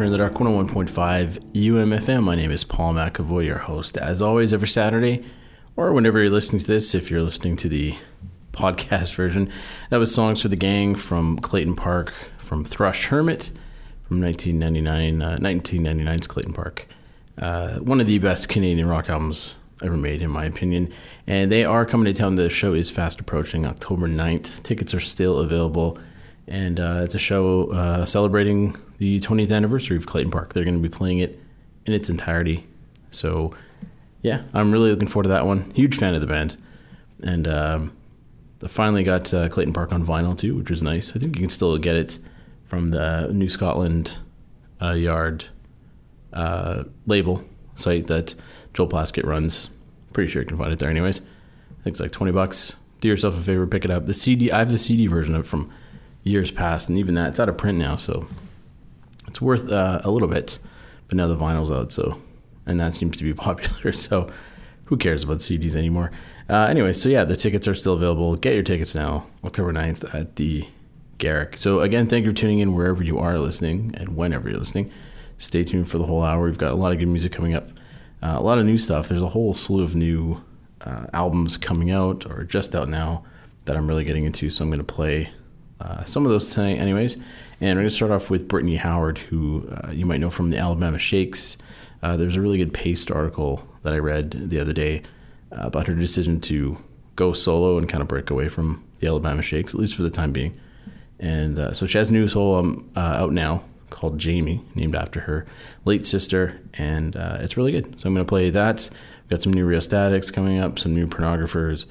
In the Dark 101.5 UMFM. My name is Paul McAvoy, your host, as always, every Saturday, or whenever you're listening to this, if you're listening to the podcast version. That was Songs for the Gang from Clayton Park, from Thrush Hermit, from 1999, uh, 1999's Clayton Park. Uh, one of the best Canadian rock albums ever made, in my opinion. And they are coming to town. The show is fast approaching October 9th. Tickets are still available. And uh, it's a show uh, celebrating the 20th anniversary of Clayton Park. They're going to be playing it in its entirety. So, yeah, I'm really looking forward to that one. Huge fan of the band. And um, I finally got uh, Clayton Park on vinyl too, which was nice. I think you can still get it from the New Scotland uh, Yard uh, label site that Joel Plaskett runs. Pretty sure you can find it there, anyways. I think it's like 20 bucks. Do yourself a favor, pick it up. The CD, I have the CD version of it from years past, and even that, it's out of print now, so it's worth uh, a little bit. But now the vinyl's out, so and that seems to be popular. So who cares about CDs anymore? Uh, anyway, so yeah, the tickets are still available. Get your tickets now, October 9th at the Garrick. So again, thank you for tuning in wherever you are listening and whenever you're listening. Stay tuned for the whole hour. We've got a lot of good music coming up, uh, a lot of new stuff. There's a whole slew of new uh, albums coming out or just out now that I'm really getting into. So I'm going to play uh, some of those tonight, anyways. And we're going to start off with Brittany Howard, who uh, you might know from the Alabama Shakes. Uh, there's a really good Paste article that I read the other day uh, about her decision to go solo and kind of break away from the Alabama Shakes, at least for the time being. And uh, so she has a new solo um, uh, out now called Jamie, named after her late sister, and uh, it's really good. So I'm going to play that. We've got some new Rheostatics coming up, some new Pornographers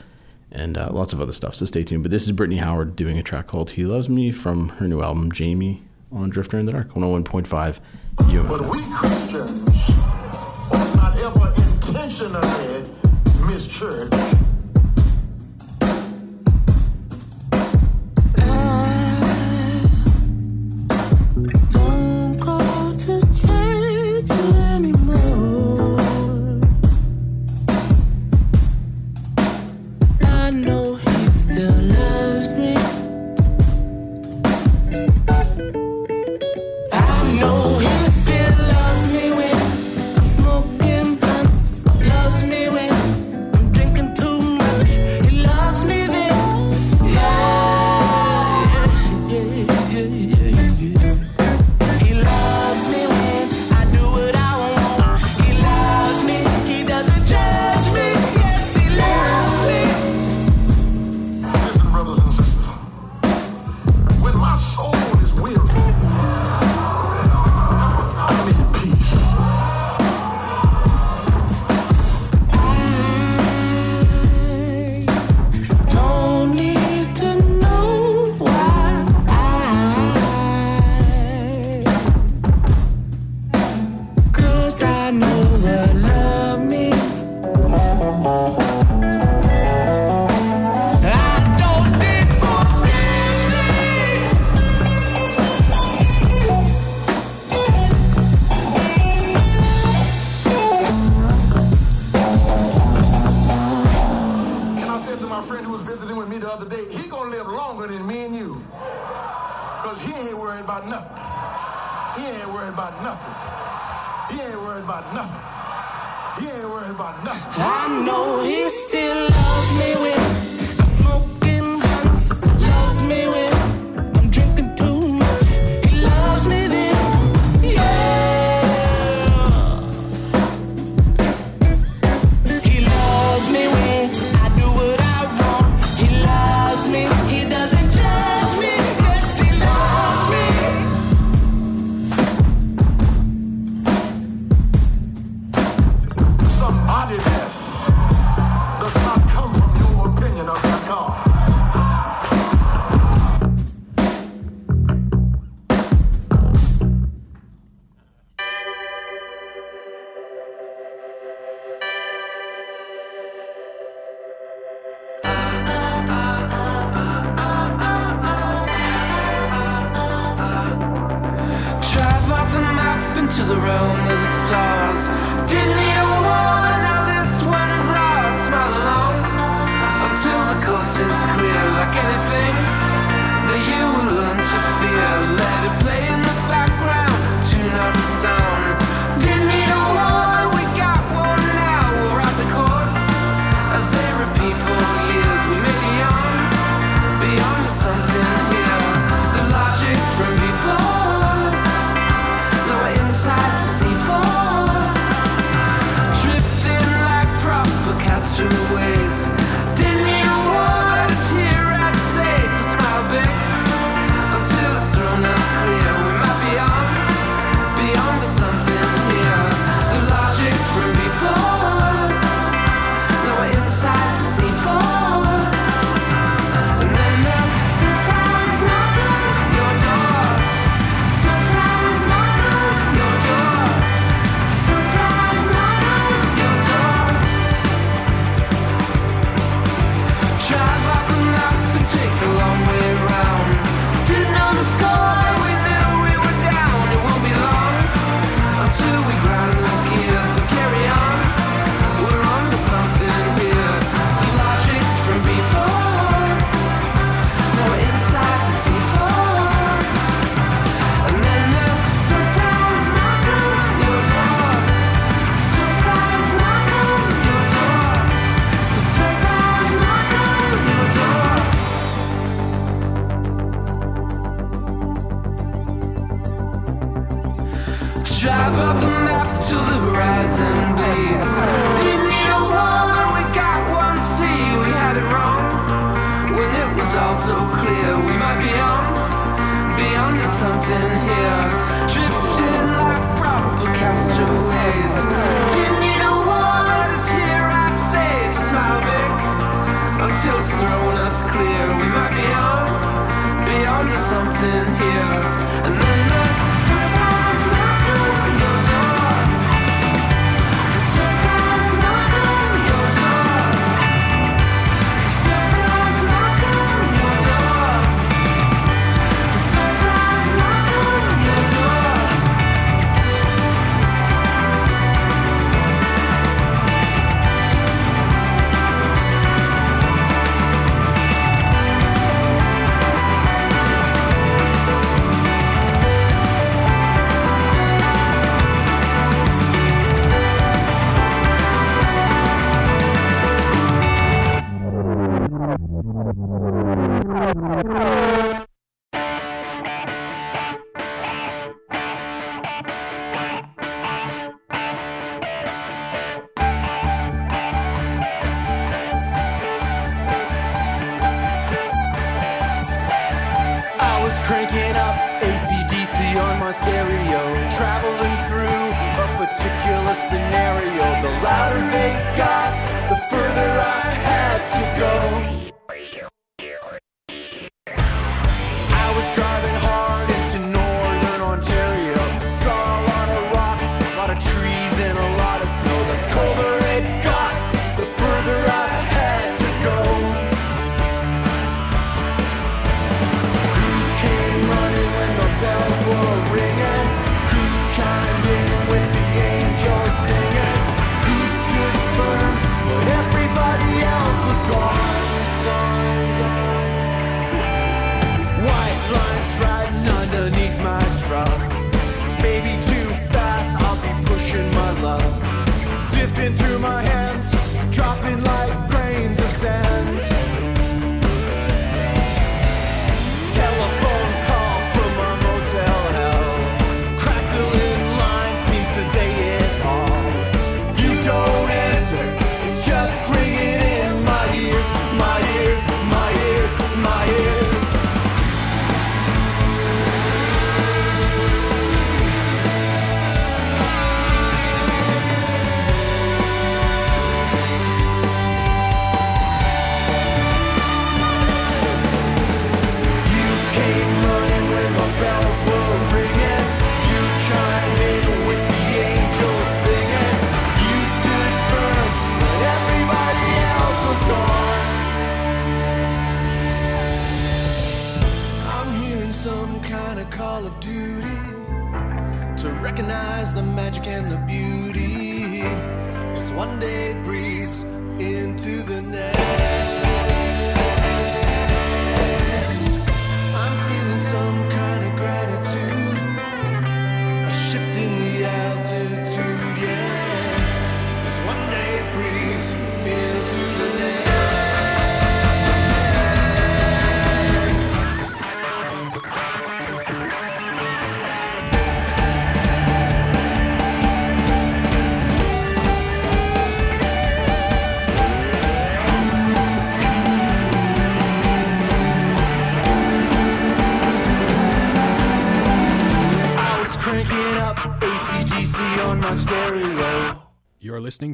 and uh, lots of other stuff. So stay tuned. But this is Brittany Howard doing a track called "He Loves Me" from her new album Jamie on Drifter in the Dark 101.5 UMFM. But we Christians are not ever intentionally mischurch.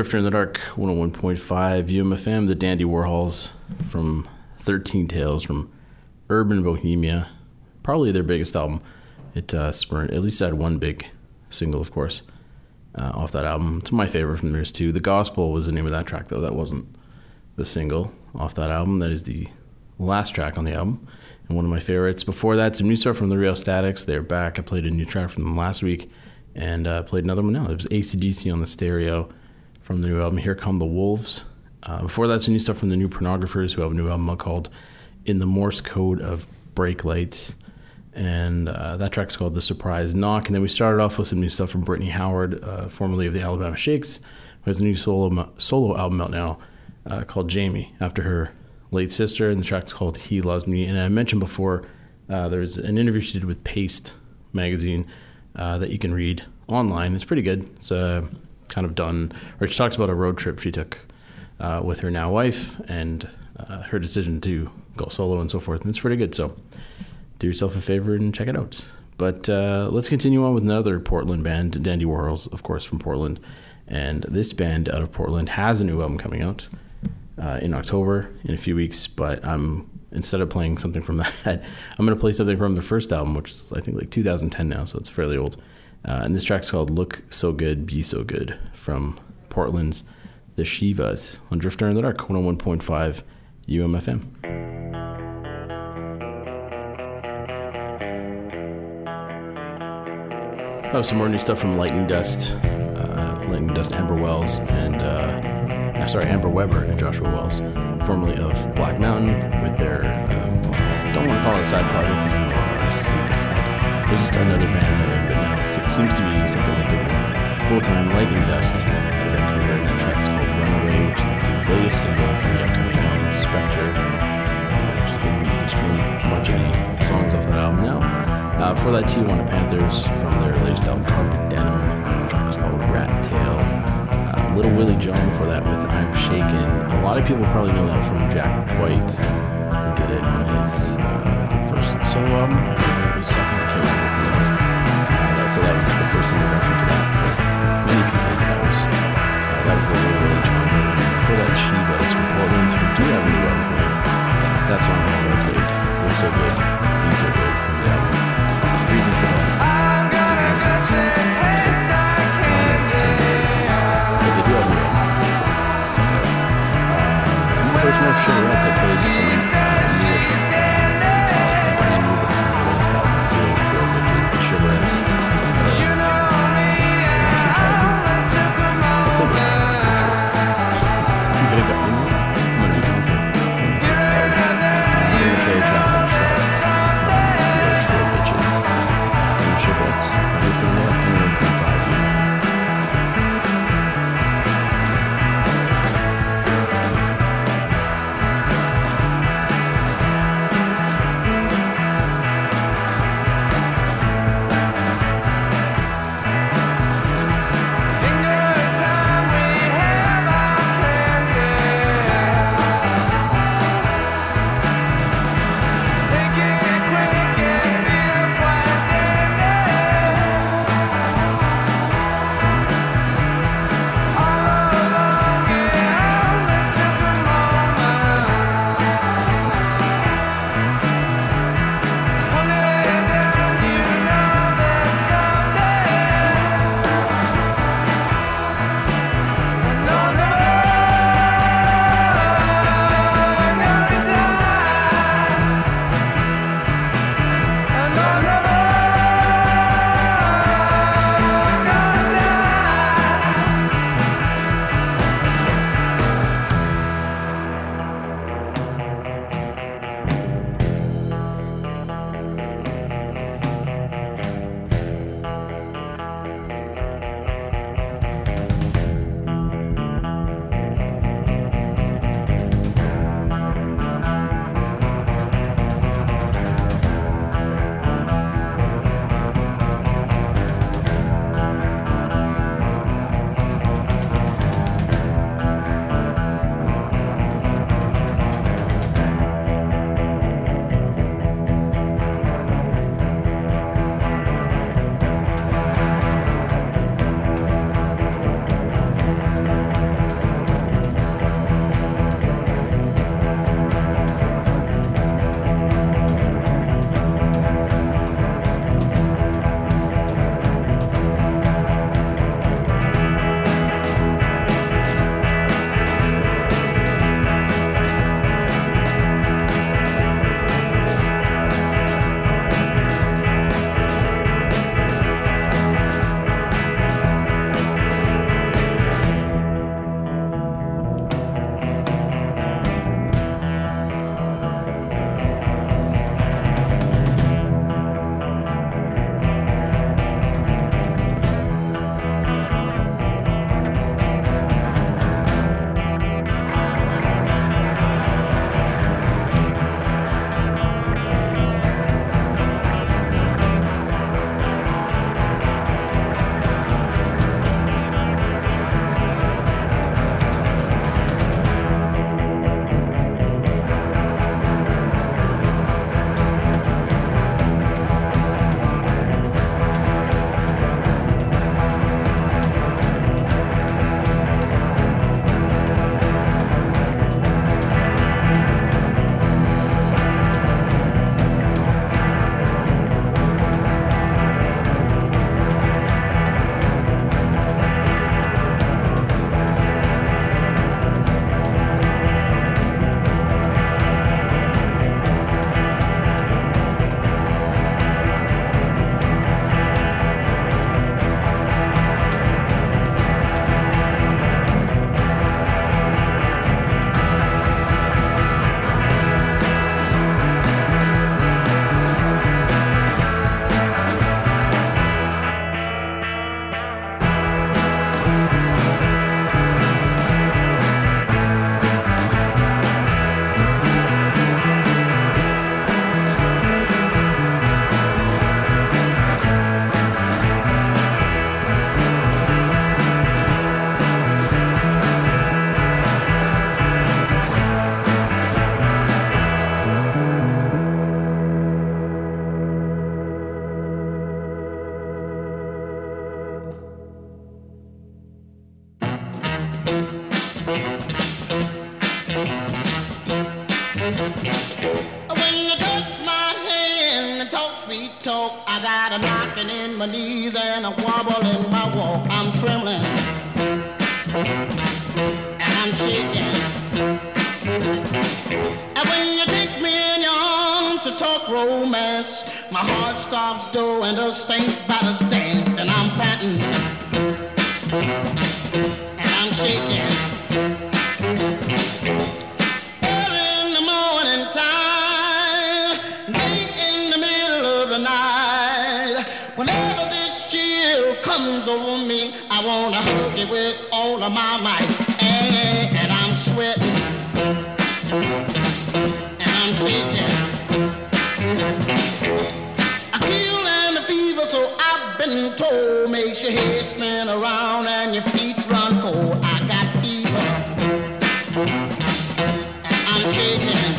Drifter in the Dark 101.5 UMFM, the Dandy Warhols from 13 Tales from Urban Bohemia. Probably their biggest album. It uh, spurned, at least had one big single, of course, uh, off that album. It's my favorite from theirs, too. The Gospel was the name of that track, though. That wasn't the single off that album. That is the last track on the album and one of my favorites. Before that, some new stuff from the Rheostatics. They're back. I played a new track from them last week and uh, played another one now. It was ACDC on the stereo from the new album Here Come the Wolves. Uh, before that, some new stuff from the new Pornographers, who have a new album called In the Morse Code of Brake Lights. And uh, that track's called The Surprise Knock. And then we started off with some new stuff from Brittany Howard, uh, formerly of the Alabama Shakes, who has a new solo, solo album out now uh, called Jamie, after her late sister. And the track's called He Loves Me. And I mentioned before, uh, there's an interview she did with Paste magazine uh, that you can read online. It's pretty good. It's uh, kind of done, or she talks about a road trip she took uh, with her now wife and uh, her decision to go solo and so forth. And it's pretty good. So do yourself a favor and check it out. But uh, let's continue on with another Portland band, Dandy Warhols, of course, from Portland. And this band out of Portland has a new album coming out uh, in October in a few weeks. But I'm instead of playing something from that, I'm going to play something from the first album, which is I think like 2010 now, so it's fairly old. Uh, and this track's called "Look So Good, Be So Good" from Portland's The Shivas on Drifter in the Dark, 101.5 UMFM. Have some more new stuff from Lightning Dust, uh, Lightning Dust, Amber Wells, and uh, sorry, Amber Weber and Joshua Wells, formerly of Black Mountain, with their um, don't want to call it a side project because I lot of artists hate that. There's just another band but now it seems to be something that they're doing full time. Lightning Dust out of Vancouver, and that track's called Runaway, which is the latest single from the upcoming album Spectre, uh, which going to mainstream a bunch of the songs off that album now. Uh, before that, Tijuana Panthers from their latest album, Carpet Denim. The track is called Rat Tail. Uh, Little Willie John before that with I'm Shaken. A lot of people probably know that from Jack White, who did it on his, uh, I think, first solo album. That was the first introduction to that for many people. That was, uh, that was the Little Willie John. And before that, Shivas from Portland, who do have a new album coming out. That song I played was so good, be so good from the album. Reason to Love. But they do have a new album, so out. Uh, there's more Sugarettes. I played some my knees and I wobble in my walk. I'm trembling and I'm shaking. And when you take me in your arms to talk romance, my heart stops doing the St. Vitus dance, and I'm panting all of my might. Eh, and, and I'm sweating, and I'm shaking. Chill and a fever, so I've been told, makes your head spin around and your feet run cold. I got fever, and I'm shaking.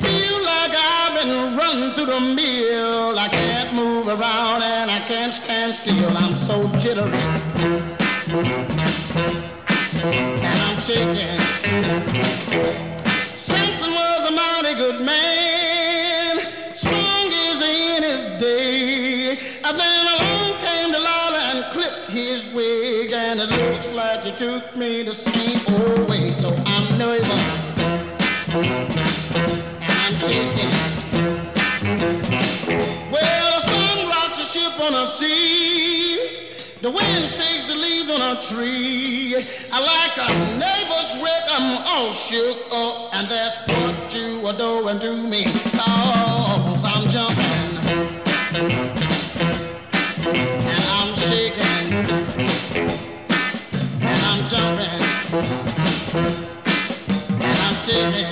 Feel like I've been running through the mill. I can't move around and I can't stand still. I'm so jittery. Shaking. Samson was a mighty good man, strong as in his day. And then along came Delilah and clipped his wig, and it looks like he took me the same old oh, way. So I'm nervous and I'm shaking. Well, the sun rocks a ship on a sea. The wind shakes the leaves on a tree. I like a neighbor's wreck, I'm all shook up. And that's what you are doing to me. Cause I'm jumping. And I'm shaking. And I'm jumping. And I'm shaking.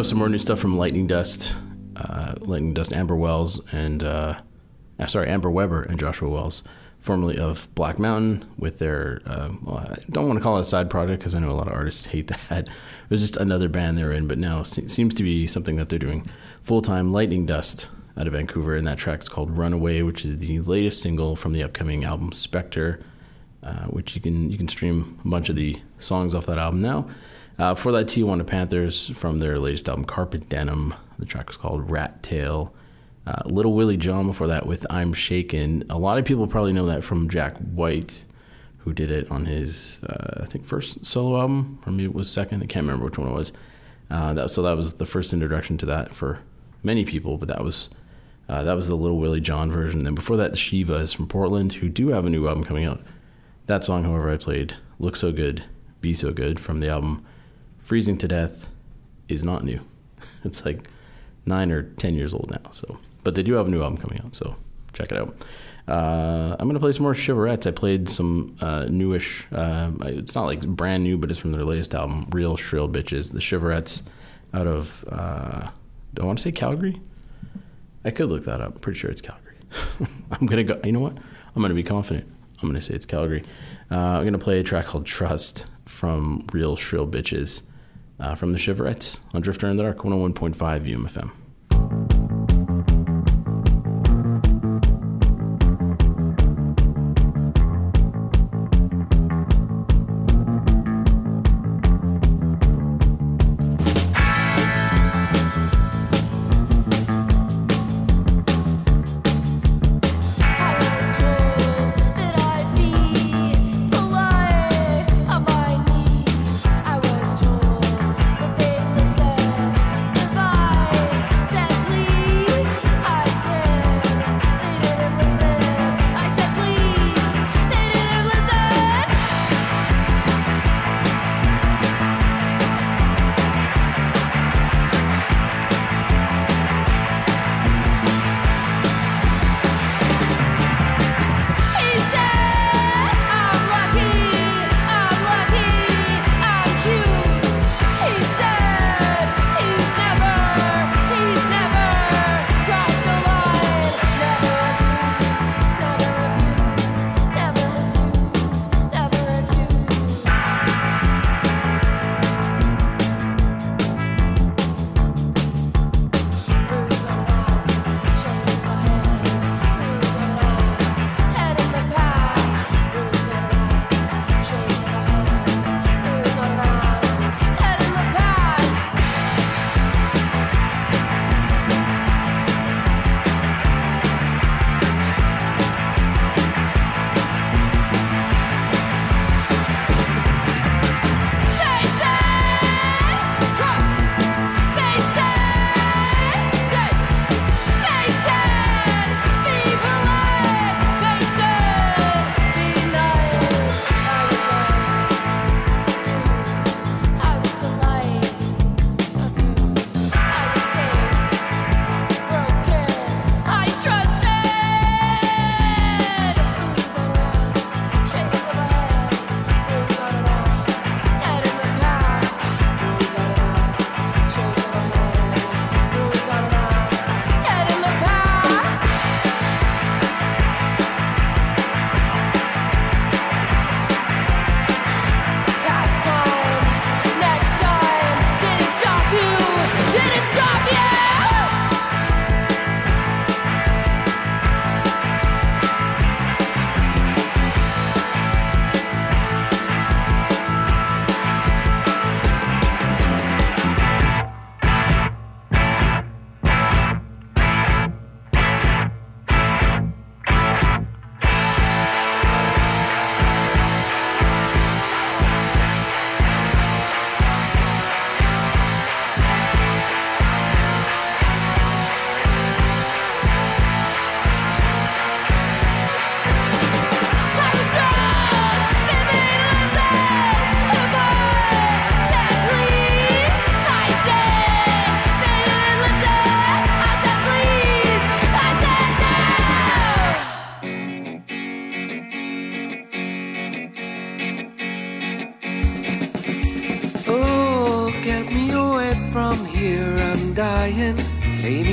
Have some more new stuff from Lightning Dust, uh, Lightning Dust, Amber Wells, and uh, sorry, Amber Webber and Joshua Wells, formerly of Black Mountain, with their um, well, I don't want to call it a side project because I know a lot of artists hate that. It was just another band they're in, but now se- seems to be something that they're doing full time. Lightning Dust out of Vancouver, and that track's called Runaway, which is the latest single from the upcoming album Spectre. Uh, which you can you can stream a bunch of the songs off that album now. Uh, before that, Tijuana Panthers from their latest album, Carpet Denim. The track was called Rat Tail. Uh, Little Willie John before that with I'm Shaken. A lot of people probably know that from Jack White, who did it on his, uh, I think, first solo album, or maybe it was second. I can't remember which one it was. Uh, that, so that was the first introduction to that for many people, but that was uh, that was the Little Willie John version. Then before that, the is from Portland, who do have a new album coming out. That song, however, I played Look So Good, Be So Good from the album Freezing to Death is not new. It's like nine or ten years old now. So, but they do have a new album coming out, so check it out. Uh, I'm gonna play some more Shiverettes. I played some uh, newish. Uh, it's not like brand new, but it's from their latest album, Real Shrill Bitches. The Shiverettes out of uh, do I want to say Calgary? I could look that up. Pretty sure it's Calgary. I'm gonna go. You know what? I'm gonna be confident. I'm gonna say it's Calgary. Uh, I'm gonna play a track called Trust from Real Shrill Bitches uh, from the Shiverettes on Drifter in the Dark 101.5 UMFM.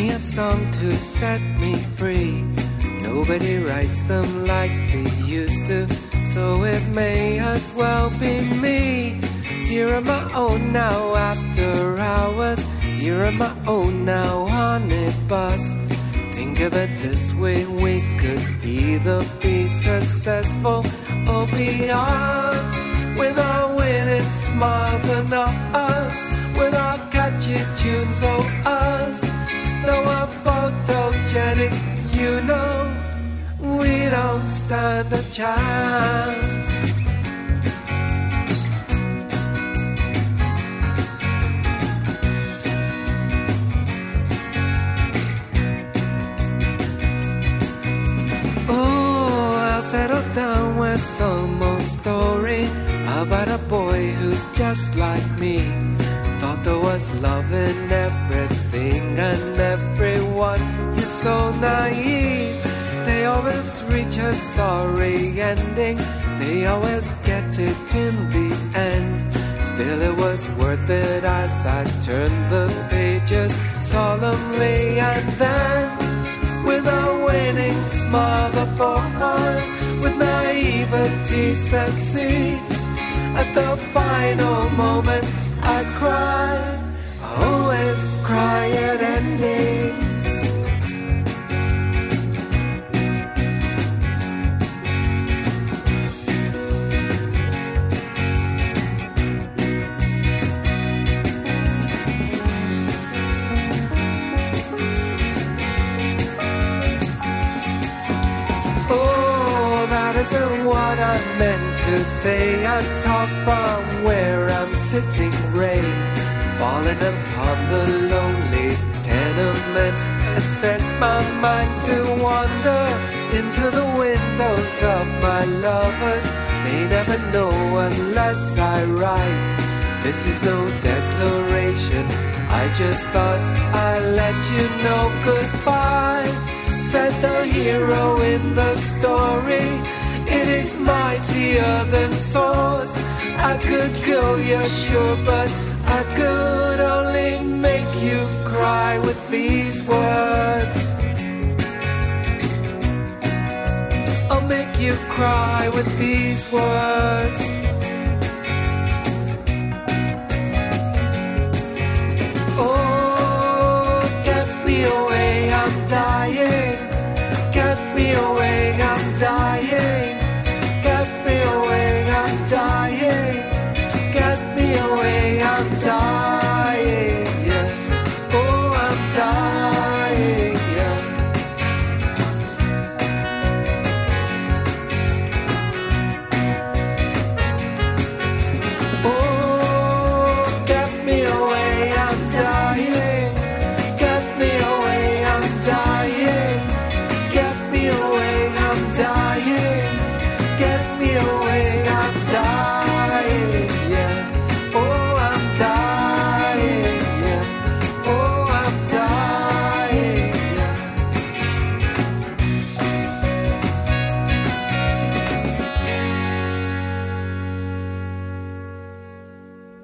A song to set me free. Nobody writes them like they used to, so it may as well be me. Here on my own now after hours. Here on my own now on a bus. Think of it this way, we could either be successful or be us. With our winning smiles and our us, with our catchy tunes, oh us. Though I'm photogenic, you know, we don't stand a chance. Oh, I'll settle down with some old story about a boy who's just like me. There was love in everything and everyone. You're so naive. They always reach a sorry ending. They always get it in the end. Still, it was worth it as I turned the pages solemnly and then with a winning smile, the boy with naivety succeeds. At the final moment, I cried. I always cry at endings. Isn't what I meant to say. I talk from where I'm sitting, rain falling upon the lonely tenement. I set my mind to wander into the windows of my lovers. They never know unless I write. This is no declaration. I just thought I'd let you know goodbye said the hero in the story. It is mightier than swords. I could kill you, sure, but I could only make you cry with these words. I'll make you cry with these words.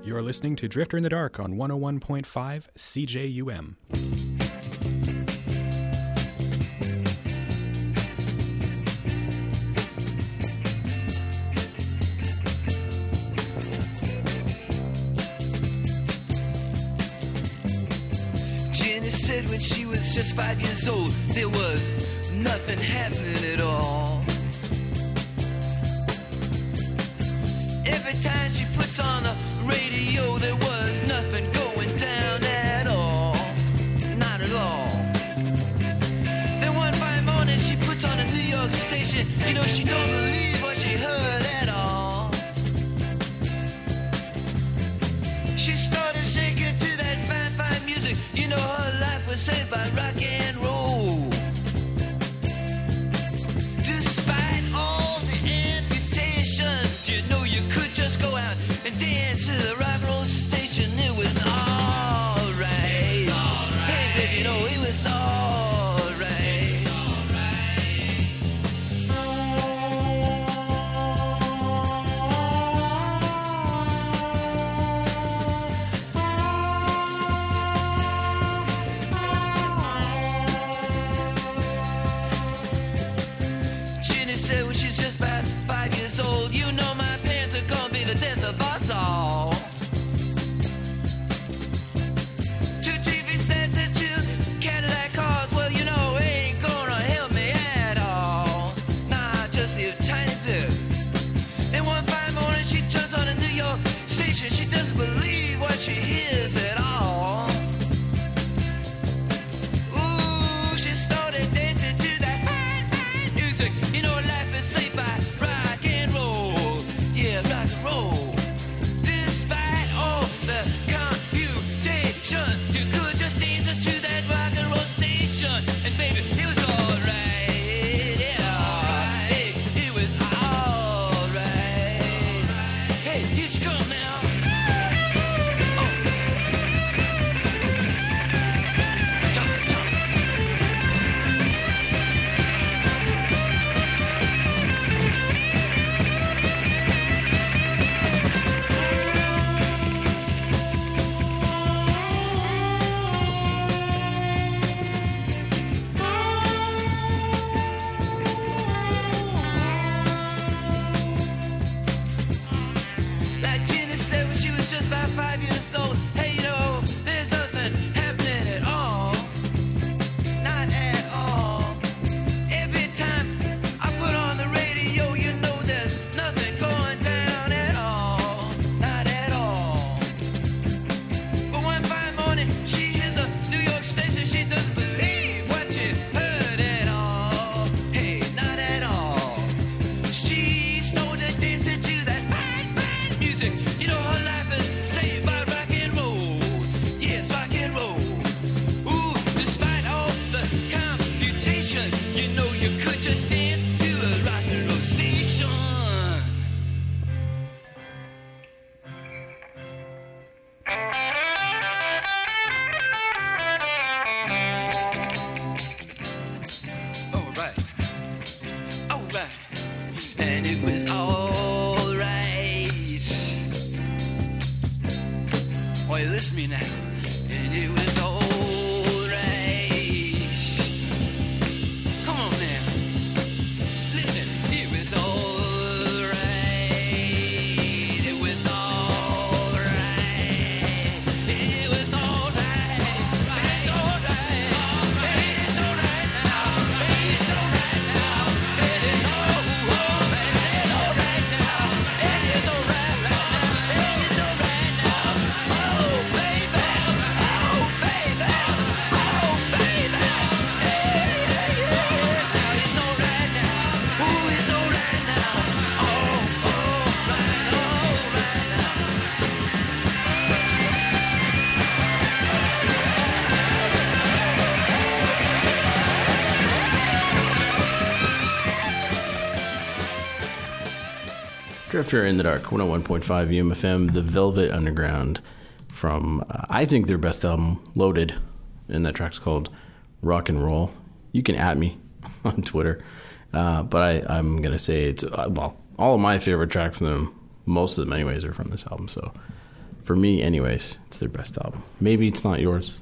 You're listening to Drifter in the Dark on 101.5 CJUM. Jenny said when she was just five years old, there was nothing happening at all. Every time she puts Drifter in the Dark, 101.5 UMFM, The Velvet Underground from, uh, I think, their best album, Loaded. And that track's called Rock and Roll. You can at me on Twitter. Uh, but I, I'm going to say it's, uh, well, all of my favorite tracks from them, most of them, anyways, are from this album. So for me, anyways, it's their best album. Maybe it's not yours.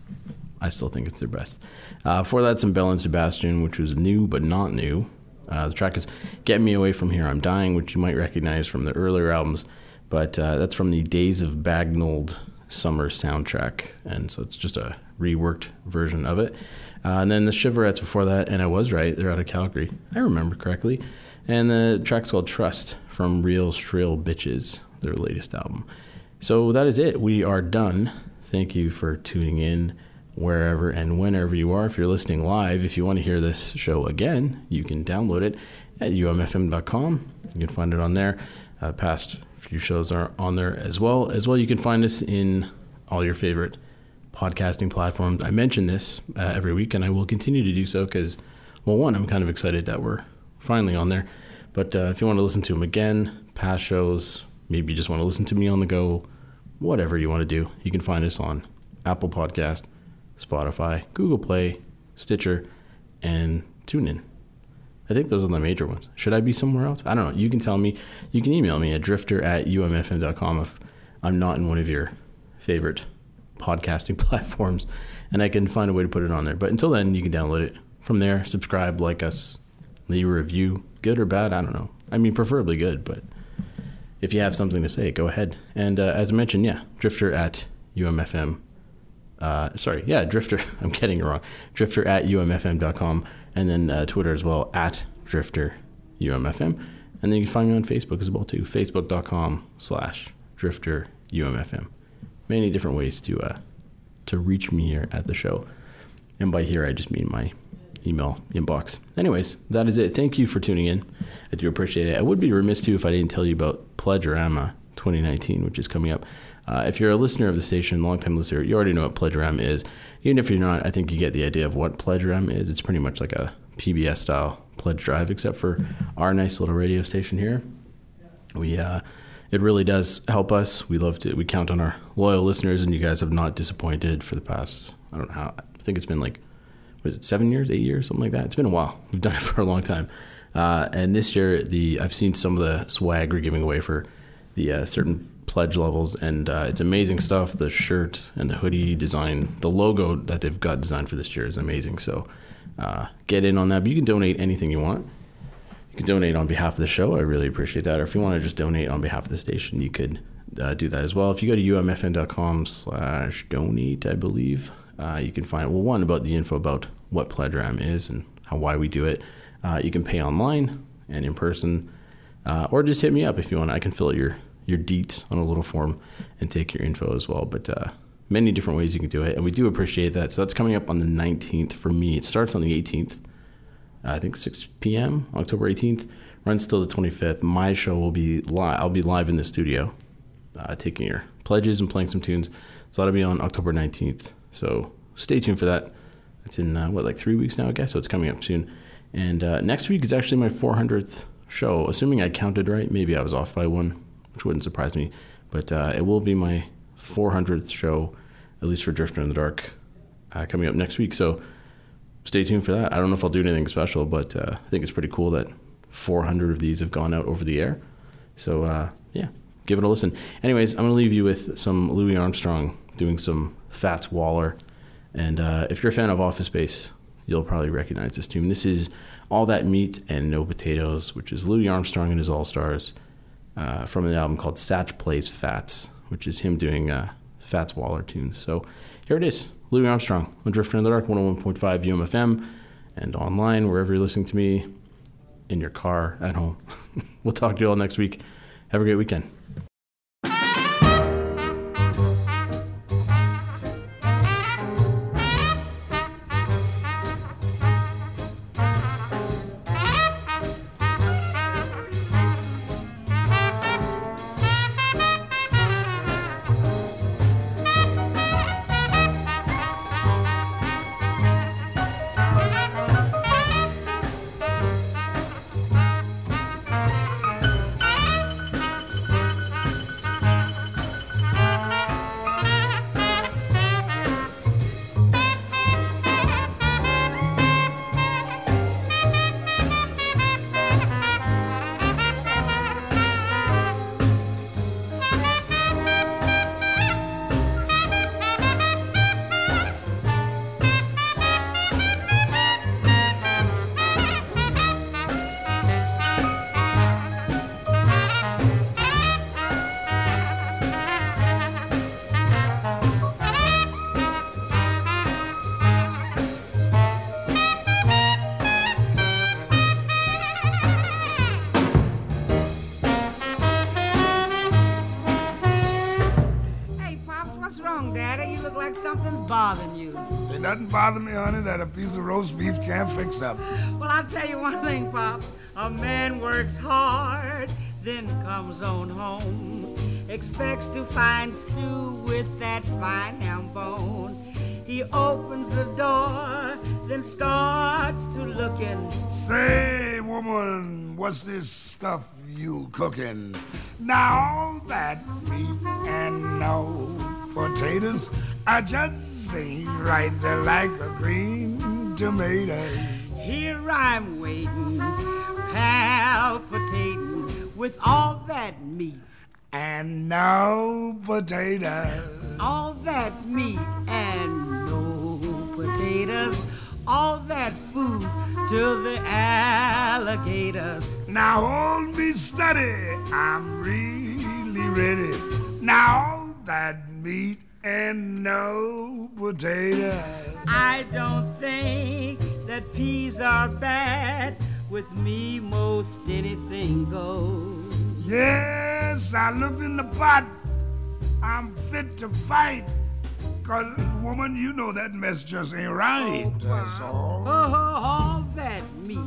I still think it's their best. Uh, before that, some Belle and Sebastian, which was new but not new. Uh, the track is Get Me Away From Here, I'm Dying, which you might recognize from the earlier albums, but uh, that's from the Days of Bagnold summer soundtrack, and so it's just a reworked version of it. Uh, and then the Shiverettes before that, and I was right, they're out of Calgary. I remember correctly. And the track's called Trust from Real Shrill Bitches, their latest album. So that is it. We are done. Thank you for tuning in wherever and whenever you are. If you're listening live, if you want to hear this show again, you can download it at umfm.com. You can find it on there. Uh, past few shows are on there as well. As well, you can find us in all your favorite podcasting platforms. I mention this uh, every week, and I will continue to do so because, well, one, I'm kind of excited that we're finally on there. But uh, if you want to listen to them again, past shows, maybe you just want to listen to me on the go, whatever you want to do, you can find us on Apple Podcast, Spotify, Google Play, Stitcher, and TuneIn. I think those are the major ones. Should I be somewhere else? I don't know. You can tell me. You can email me at drifter at umfm.com if I'm not in one of your favorite podcasting platforms and I can find a way to put it on there. But until then, you can download it from there, subscribe, like us, leave a review, good or bad. I don't know. I mean, preferably good, but if you have something to say, go ahead. And uh, as I mentioned, yeah, drifter at umfm. Uh, sorry, yeah, drifter. I'm getting it wrong. Drifter at umfm.com, and then uh, Twitter as well at drifter umfm. And then you can find me on Facebook as well too. Facebook.com slash drifter umfm. Many different ways to uh, to reach me here at the show. And by here, I just mean my email inbox. Anyways, that is it. Thank you for tuning in. I do appreciate it. I would be remiss too if I didn't tell you about Pledgerama 2019, which is coming up. Uh, if you're a listener of the station, longtime listener, you already know what Pledgerama is. Even if you're not, I think you get the idea of what Pledgerama is. It's pretty much like a PBS style pledge drive, except for our nice little radio station here. We uh, it really does help us. We love to. We count on our loyal listeners, and you guys have not disappointed for the past. I don't know how. I think it's been like was it seven years, eight years, something like that. It's been a while. We've done it for a long time. Uh, and this year, the I've seen some of the swag we're giving away for the uh, certain pledge levels, and uh, it's amazing stuff. The shirt and the hoodie design, the logo that they've got designed for this year is amazing. So uh, get in on that. But you can donate anything you want. You can donate on behalf of the show. I really appreciate that. Or if you want to just donate on behalf of the station, you could uh, do that as well. If you go to umfm.com slash donate, I believe, uh, you can find, well, one, about the info about what Pledram is and how why we do it. Uh, you can pay online and in person, uh, or just hit me up if you want. I can fill your, your deets on a little form and take your info as well. But uh, many different ways you can do it, and we do appreciate that. So that's coming up on the 19th for me. It starts on the 18th. I think 6 p.m. October 18th runs till the 25th. My show will be live. I'll be live in the studio, uh, taking your pledges and playing some tunes. So that'll be on October 19th. So stay tuned for that. It's in uh, what like three weeks now, I guess. So it's coming up soon. And uh, next week is actually my 400th show. Assuming I counted right, maybe I was off by one, which wouldn't surprise me. But uh, it will be my 400th show, at least for Drifter in the Dark, uh, coming up next week. So stay tuned for that. I don't know if I'll do anything special, but uh, I think it's pretty cool that 400 of these have gone out over the air. So uh, yeah, give it a listen. Anyways, I'm gonna leave you with some Louis Armstrong doing some Fats Waller, and uh, if you're a fan of Office Space, you'll probably recognize this tune. This is All That Meat and No Potatoes, which is Louis Armstrong and his All Stars uh, from an album called Satch Plays Fats, which is him doing uh, Fats Waller tunes. So here it is. Louis Armstrong on Drifter in the Dark, 101.5 UMFM, and online, wherever you're listening to me, in your car, at home. we'll talk to you all next week. Have a great weekend. Looking. Say, woman, what's this stuff you cooking? Now all that meat and no potatoes, I just ain't right there like a green tomato. Here I'm waiting, palpitating with all that meat. And no potatoes. All that meat and no potatoes. All that food to the alligators. Now hold me steady, I'm really ready. Now all that meat and no potato. I don't think that peas are bad. With me, most anything goes. Yes, I looked in the pot. I'm fit to fight. Cause, woman, you know that mess just ain't right. Oh, That's all. Oh, all that meat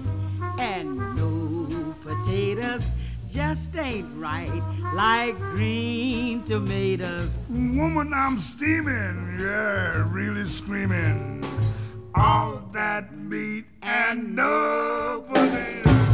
and no potatoes just ain't right like green tomatoes. Woman, I'm steaming. Yeah, really screaming. All that meat and no potato.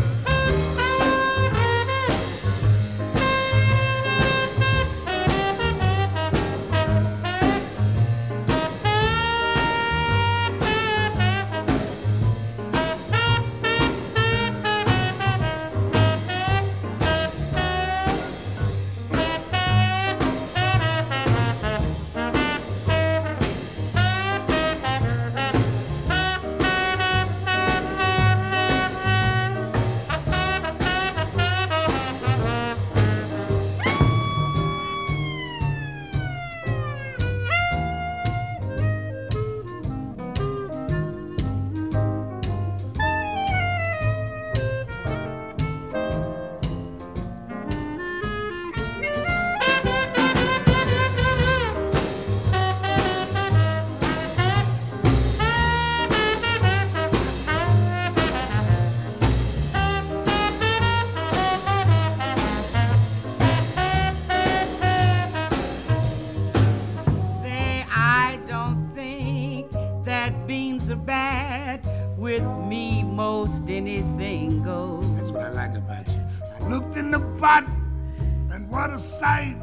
Sight.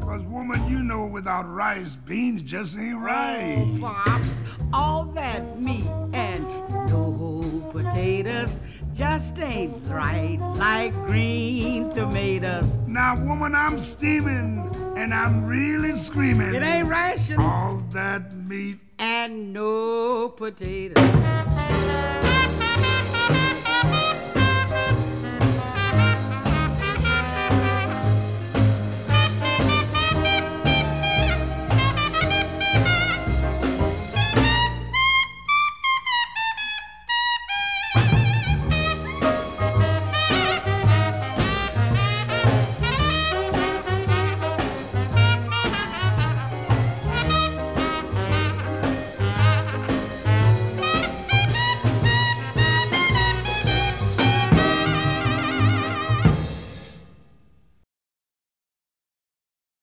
Cause, woman, you know without rice, beans just ain't right. Oh, pops, all that meat and no potatoes just ain't right like green tomatoes. Now, woman, I'm steaming, and I'm really screaming. It ain't ration All that meat and no potatoes.